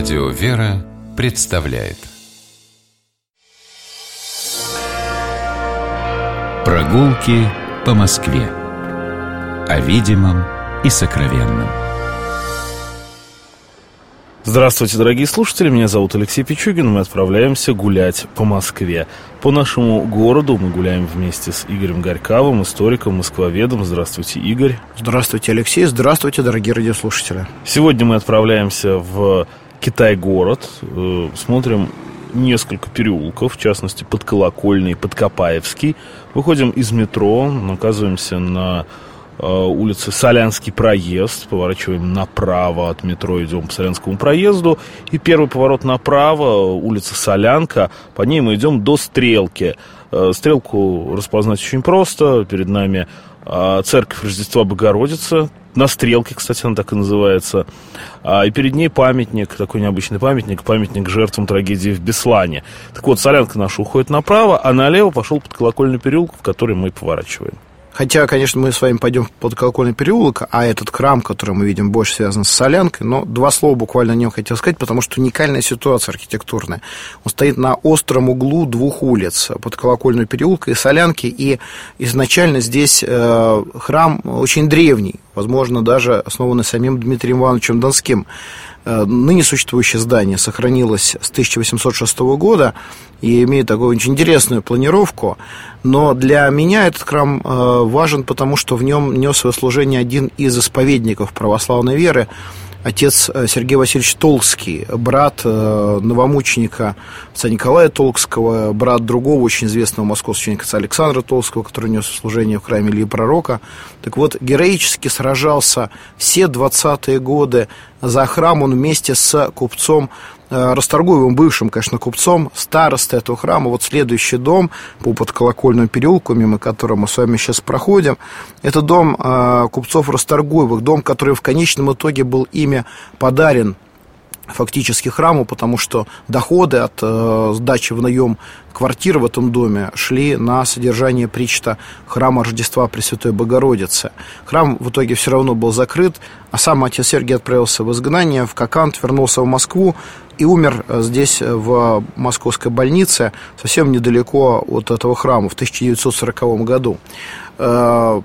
Радио «Вера» представляет Прогулки по Москве О видимом и сокровенном Здравствуйте, дорогие слушатели, меня зовут Алексей Пичугин, мы отправляемся гулять по Москве. По нашему городу мы гуляем вместе с Игорем Горьковым, историком, москвоведом. Здравствуйте, Игорь. Здравствуйте, Алексей. Здравствуйте, дорогие радиослушатели. Сегодня мы отправляемся в Китай-город, э, смотрим несколько переулков, в частности, под Колокольный, под Копаевский. Выходим из метро, оказываемся на Э, улицы Солянский проезд, поворачиваем направо от метро, идем по Солянскому проезду, и первый поворот направо, улица Солянка, по ней мы идем до Стрелки. Э, стрелку распознать очень просто, перед нами э, церковь Рождества Богородицы, на стрелке, кстати, она так и называется. А, и перед ней памятник, такой необычный памятник, памятник жертвам трагедии в Беслане. Так вот, солянка наша уходит направо, а налево пошел под колокольный переулок, в который мы поворачиваем. Хотя, конечно, мы с вами пойдем под колокольный переулок, а этот храм, который мы видим, больше связан с солянкой, но два слова буквально о нем хотел сказать, потому что уникальная ситуация архитектурная. Он стоит на остром углу двух улиц, под колокольный переулок и солянки, и изначально здесь э, храм очень древний, возможно, даже основанный самим Дмитрием Ивановичем Донским. Э, ныне существующее здание сохранилось с 1806 года и имеет такую очень интересную планировку. Но для меня этот храм э, важен, потому что в нем нес свое служение один из исповедников православной веры, отец э, Сергей Васильевич Толкский, брат новомученика отца Николая Толкского, брат другого очень известного московского ученика отца Александра Толкского, который нес служение в храме Ильи Пророка. Так вот, героически сражался все 20-е годы за храм он вместе с купцом э, Расторгуевым, бывшим, конечно, купцом, старостой этого храма. Вот следующий дом по подколокольному переулку, мимо которого мы с вами сейчас проходим, это дом э, купцов Расторгуевых, дом, который в конечном итоге был ими подарен фактически храму, потому что доходы от э, сдачи в наем квартир в этом доме шли на содержание причта храма Рождества Пресвятой Богородицы. Храм в итоге все равно был закрыт, а сам отец Сергий отправился в изгнание, в Кокант, вернулся в Москву и умер э, здесь, в московской больнице, совсем недалеко от этого храма, в 1940 году. Э,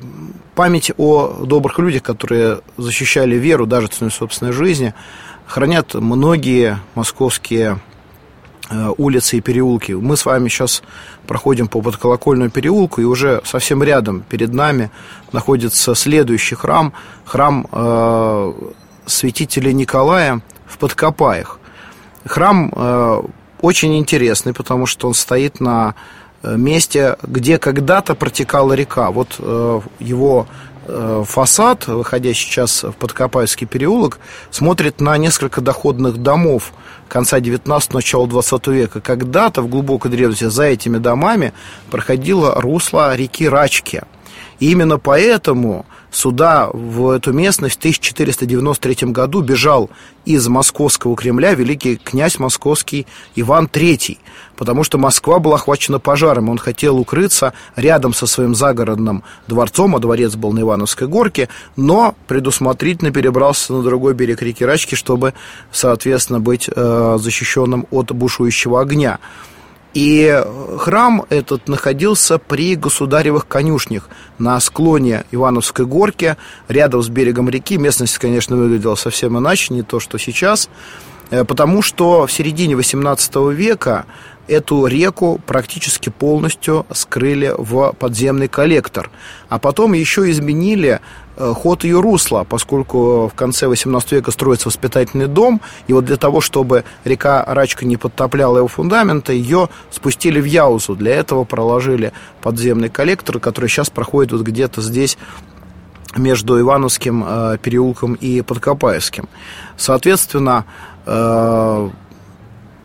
память о добрых людях, которые защищали веру даже ценой собственной жизни – хранят многие московские э, улицы и переулки. Мы с вами сейчас проходим по подколокольному переулку, и уже совсем рядом перед нами находится следующий храм, храм э, святителя Николая в Подкопаях. Храм э, очень интересный, потому что он стоит на э, месте, где когда-то протекала река. Вот э, его фасад, выходя сейчас в Подкопаевский переулок, смотрит на несколько доходных домов конца 19 начала 20 века. Когда-то в глубокой древности за этими домами проходило русло реки Рачки. Именно поэтому сюда, в эту местность, в 1493 году бежал из московского Кремля великий князь московский Иван III, потому что Москва была охвачена пожаром, он хотел укрыться рядом со своим загородным дворцом, а дворец был на Ивановской горке, но предусмотрительно перебрался на другой берег реки Рачки, чтобы, соответственно, быть э, защищенным от бушующего огня. И храм этот находился при государевых конюшнях на склоне Ивановской горки, рядом с берегом реки. Местность, конечно, выглядела совсем иначе, не то, что сейчас, э, потому что в середине XVIII века эту реку практически полностью скрыли в подземный коллектор. А потом еще изменили ход ее русла, поскольку в конце 18 века строится воспитательный дом, и вот для того, чтобы река Рачка не подтопляла его фундамента, ее спустили в Яузу. Для этого проложили подземный коллектор, который сейчас проходит вот где-то здесь между Ивановским э, переулком и Подкопаевским. Соответственно, э,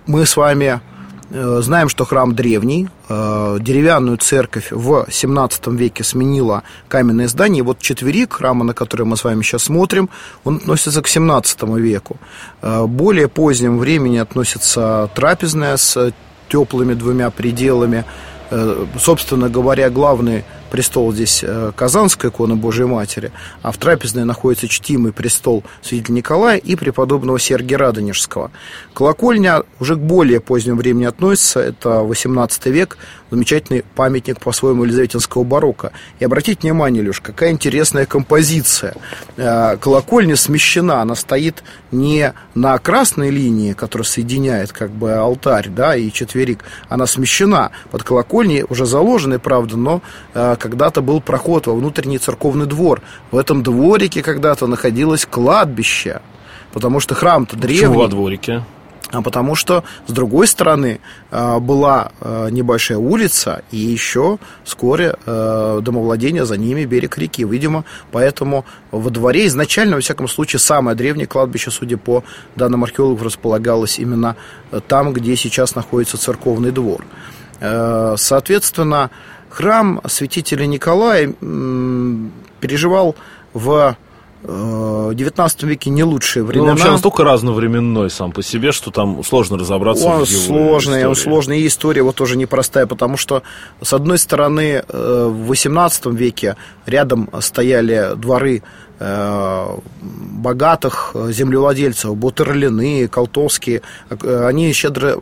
мы с вами Э, знаем, что храм древний, э, деревянную церковь в 17 веке сменила каменное здание. Вот четверик храма, на который мы с вами сейчас смотрим, он относится к 17 веку. Э, более позднем времени относится трапезная с теплыми двумя пределами. Собственно говоря, главный престол здесь э, Казанская икона Божией Матери, а в трапезной находится чтимый престол святителя Николая и преподобного Сергия Радонежского. Колокольня уже к более позднему времени относится, это 18 век, замечательный памятник по-своему елизаветинского барокко. И обратите внимание, Леш, какая интересная композиция. Э, колокольня смещена, она стоит не на красной линии, которая соединяет как бы алтарь да, и четверик, она смещена. Под колокольней уже заложены, правда, но э, когда-то был проход во внутренний церковный двор. В этом дворике когда-то находилось кладбище, потому что храм-то древний. Почему во дворике? а потому что с другой стороны э, была э, небольшая улица и еще вскоре э, домовладение за ними берег реки. Видимо, поэтому во дворе изначально, во всяком случае, самое древнее кладбище, судя по данным археологов, располагалось именно там, где сейчас находится церковный двор. Соответственно, храм святителя Николая переживал в в 19 веке не лучшие времена. Ну, вообще он настолько разновременной сам по себе, что там сложно разобраться он в его сложный, истории. Он сложный, и история вот тоже непростая, потому что, с одной стороны, э, в 18 веке рядом стояли дворы э, богатых землевладельцев, Бутерлины, Колтовские, э, они щедро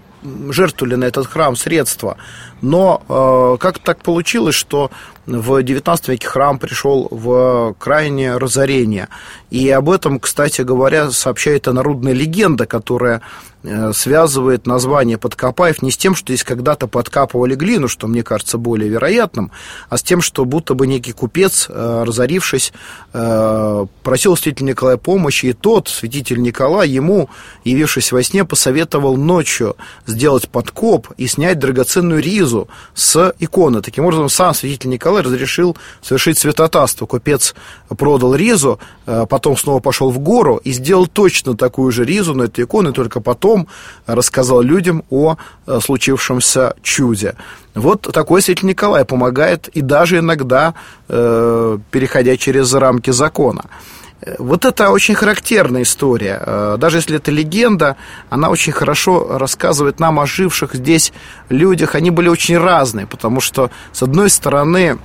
жертвовали на этот храм средства. Но э, как так получилось, что в XIX веке храм пришел в крайнее разорение. И об этом, кстати говоря, сообщает народная легенда, которая Э, связывает название Подкопаев не с тем, что здесь когда-то подкапывали глину, что мне кажется более вероятным, а с тем, что будто бы некий купец, э, разорившись, э, просил святителя Николая помощи, и тот, святитель Николай, ему, явившись во сне, посоветовал ночью сделать подкоп и снять драгоценную ризу с иконы. Таким образом, сам святитель Николай разрешил совершить святотатство. Купец продал ризу, потом снова пошел в гору и сделал точно такую же ризу на эту икону, только потом потом рассказал людям о э, случившемся чуде. Вот такой святитель Николай помогает и даже иногда э, переходя через рамки закона. Вот это очень характерная история. Э, даже если это легенда, она очень хорошо рассказывает нам о живших здесь людях. Они были очень разные, потому что, с одной стороны,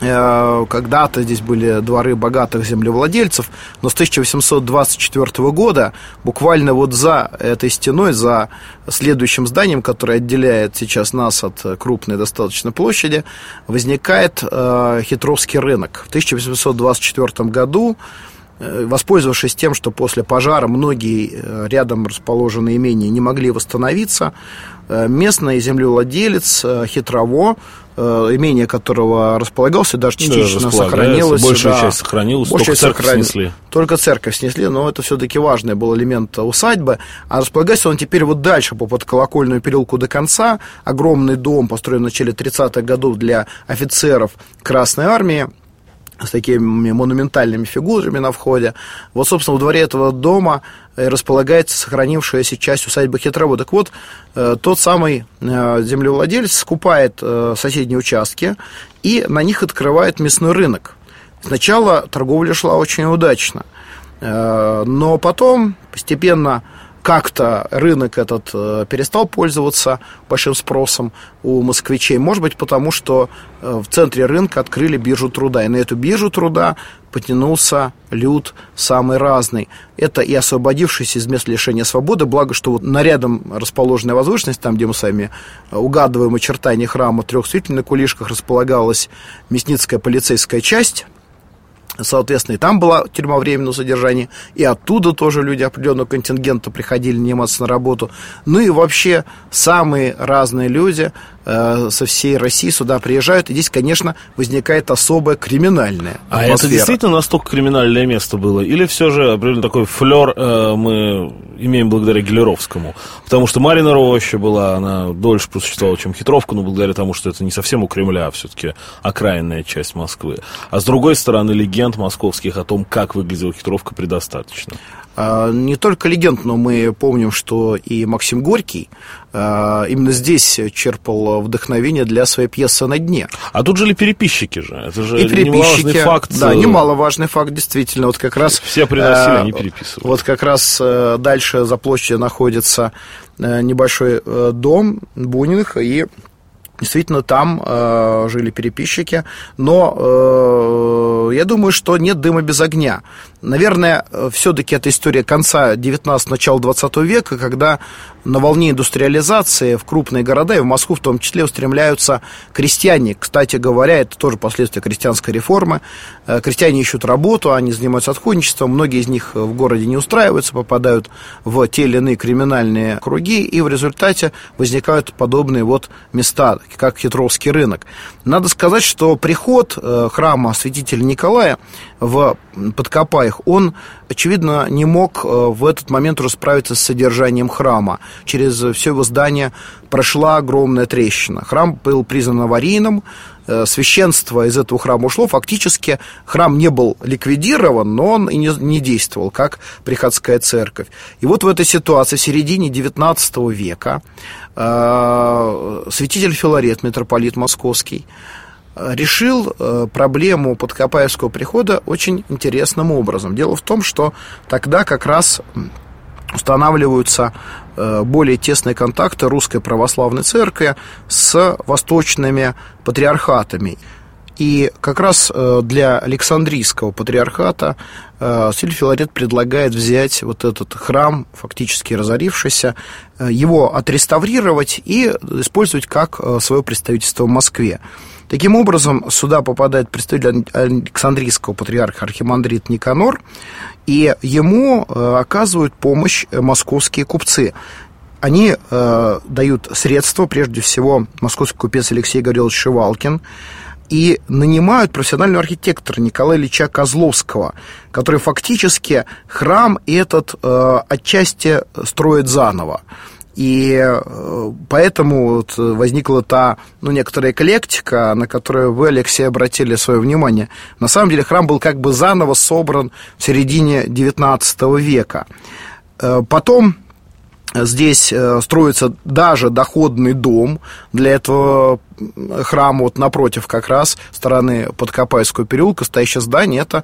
Э, когда-то здесь были дворы богатых землевладельцев, но с 1824 года буквально вот за этой стеной, за следующим зданием, которое отделяет сейчас нас от крупной достаточно площади, возникает э, Хитровский рынок. В 1824 году воспользовавшись тем, что после пожара многие э, рядом расположенные имения не могли восстановиться, местный землевладелец Хитрово Э, имение которого располагался, даже частично да, сохранилось. Большая да, часть сохранилась, большая только церковь сохран... снесли. Только церковь снесли, но это все-таки важный был элемент усадьбы. А располагался он теперь вот дальше, по подколокольному переулку до конца. Огромный дом, построен в начале 30-х годов для офицеров Красной Армии с такими монументальными фигурами на входе. Вот, собственно, в дворе этого дома э, располагается сохранившаяся часть усадьбы Хитрово. Так вот, э, тот самый э, землевладелец скупает соседние участки и на них открывает мясной рынок. Сначала торговля шла очень удачно, но потом постепенно как-то рынок этот э, перестал пользоваться большим спросом у москвичей. Может быть, потому что э, в центре рынка открыли биржу труда. И на эту биржу труда потянулся люд самый разный. Это и освободившийся из мест лишения свободы, благо, что вот на рядом расположенная возвышенность, там, где мы сами э, угадываем очертания храма трех на кулишках, располагалась Мясницкая полицейская часть, Соответственно, и там была тюрьма временного содержания, и оттуда тоже люди определенного контингента приходили наниматься на работу. Ну и вообще самые разные люди э, со всей России сюда приезжают, и здесь, конечно, возникает особая криминальная атмосфера. А это действительно настолько криминальное место было? Или все же определенно такой флер э, мы имеем благодаря Гелеровскому? Потому что Марина Роща была, она дольше просуществовала, чем Хитровка, но благодаря тому, что это не совсем у Кремля, а все-таки окраинная часть Москвы. А с другой стороны, легенда легенд московских о том, как выглядела хитровка, предостаточно. А, не только легенд, но мы помним, что и Максим Горький а, именно здесь черпал вдохновение для своей пьесы «На дне». А тут жили переписчики же. Это же и переписчики, факт. Да, э, немаловажный факт, действительно. Вот как раз... Все приносили, они переписывали. Вот как раз э, дальше за площадью находится э, небольшой дом Буниных, и Действительно, там э, жили переписчики, но э, я думаю, что нет дыма без огня. Наверное, все-таки это история конца 19 начала 20 века, когда на волне индустриализации в крупные города, и в Москву в том числе, устремляются крестьяне. Кстати говоря, это тоже последствия крестьянской реформы. Э, крестьяне ищут работу, они занимаются отходничеством, многие из них в городе не устраиваются, попадают в те или иные криминальные круги, и в результате возникают подобные вот места, как Хитровский рынок. Надо сказать, что приход э, храма святителя Николая в Подкопаях, он, очевидно, не мог э, в этот момент расправиться с содержанием храма. Через все его здание прошла огромная трещина. Храм был признан аварийным, э, священство из этого храма ушло. Фактически храм не был ликвидирован, но он и не, не действовал, как приходская церковь. И вот в этой ситуации, в середине XIX века, э, святитель Филарет, митрополит московский, решил э, проблему подкопаевского прихода очень интересным образом. Дело в том, что тогда как раз устанавливаются э, более тесные контакты русской православной церкви с восточными патриархатами. И как раз э, для Александрийского патриархата Силь Филарет предлагает взять вот этот храм, фактически разорившийся, его отреставрировать и использовать как свое представительство в Москве. Таким образом, сюда попадает представитель Александрийского патриарха архимандрит Никанор, и ему э, оказывают помощь московские купцы. Они э, дают средства, прежде всего, московский купец Алексей Гаврилович Шивалкин, и нанимают профессионального архитектора Николая Ильича Козловского, который фактически храм этот э, отчасти строит заново. И э, поэтому вот возникла та, ну, некоторая эклектика, на которую вы, Алексей, обратили свое внимание. На самом деле храм был как бы заново собран в середине XIX века. Э, потом Здесь э, строится даже доходный дом для этого храма, вот напротив как раз стороны Подкопайского переулка, стоящее здание, это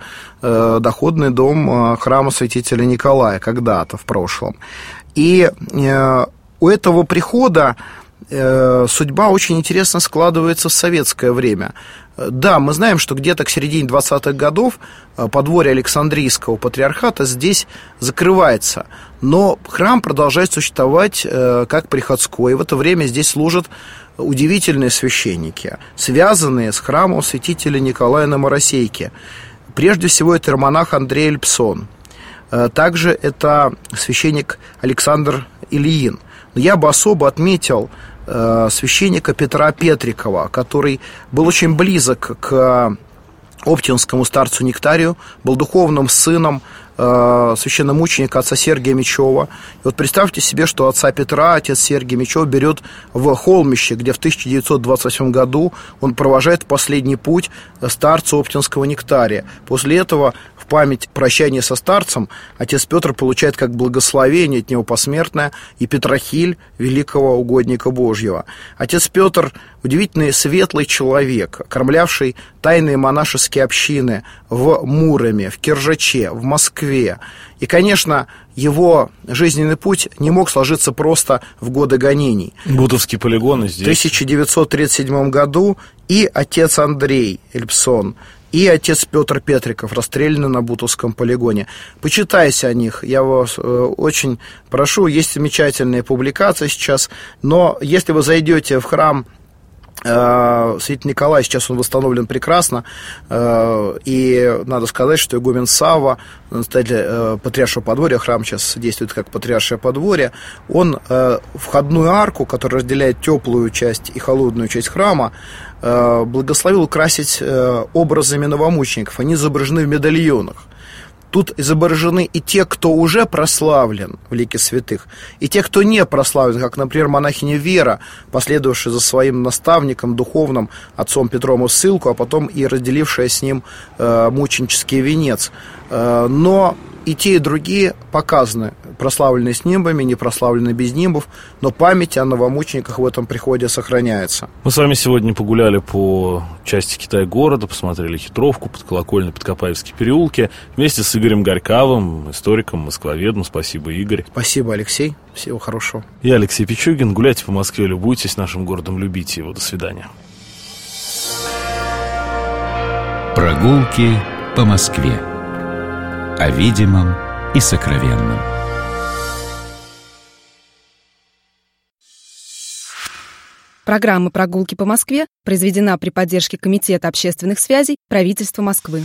доходный дом храма святителя Николая когда-то в прошлом. И у этого прихода э, судьба очень интересно складывается в советское время. Да, мы знаем, что где-то к середине 20-х годов э, подворье Александрийского патриархата здесь закрывается, но храм продолжает существовать э, как приходской. И в это время здесь служат удивительные священники, связанные с храмом святителя Николая на Моросейке. Прежде всего, это монах Андрей Эльпсон. Также это священник Александр Ильин – я бы особо отметил э, священника Петра Петрикова, который был очень близок к Оптинскому старцу Нектарию, был духовным сыном э, священномученика отца Сергия Мечева. И вот представьте себе, что отца Петра отец Сергий Мечев берет в Холмище, где в 1928 году он провожает последний путь старца Оптинского Нектария. После этого память прощания со старцем отец Петр получает как благословение от него посмертное и Петрохиль, великого угодника Божьего. Отец Петр – удивительный светлый человек, кормлявший тайные монашеские общины в Муроме, в Киржаче, в Москве. И, конечно, его жизненный путь не мог сложиться просто в годы гонений. Бутовские полигоны здесь. В 1937 году и отец Андрей Эльпсон – и отец Петр Петриков расстреляны на Бутовском полигоне. Почитайте о них, я вас э, очень прошу. Есть замечательные публикации сейчас, но если вы зайдете в храм Святитель Николай, сейчас он восстановлен прекрасно, э, и надо сказать, что игумен Сава, настоятель э, патриаршего подворья, храм сейчас действует как патриаршее подворье, он входную арку, которая разделяет теплую часть и холодную часть храма, благословил украсить образами новомучеников. Они изображены в медальонах. Тут изображены и те, кто уже прославлен в лике святых, и те, кто не прославлен, как, например, монахиня Вера, последовавшая за своим наставником духовным, отцом Петром ссылку, а потом и разделившая с ним э, мученический венец. Э, но И те, и другие показаны, прославлены с нимбами, не прославлены без нимбов, но память о новомучениках в этом приходе сохраняется. Мы с вами сегодня погуляли по части Китай-города, посмотрели хитровку под колокольный, под Копаевские переулки, вместе с Игорем Горьковым, историком, москвоведом. Спасибо, Игорь. Спасибо, Алексей. Всего хорошего. Я Алексей Пичугин. Гуляйте по Москве, любуйтесь нашим городом, любите его. До свидания. Прогулки по Москве. О видимом и сокровенном. Программа «Прогулки по Москве» произведена при поддержке Комитета общественных связей правительства Москвы.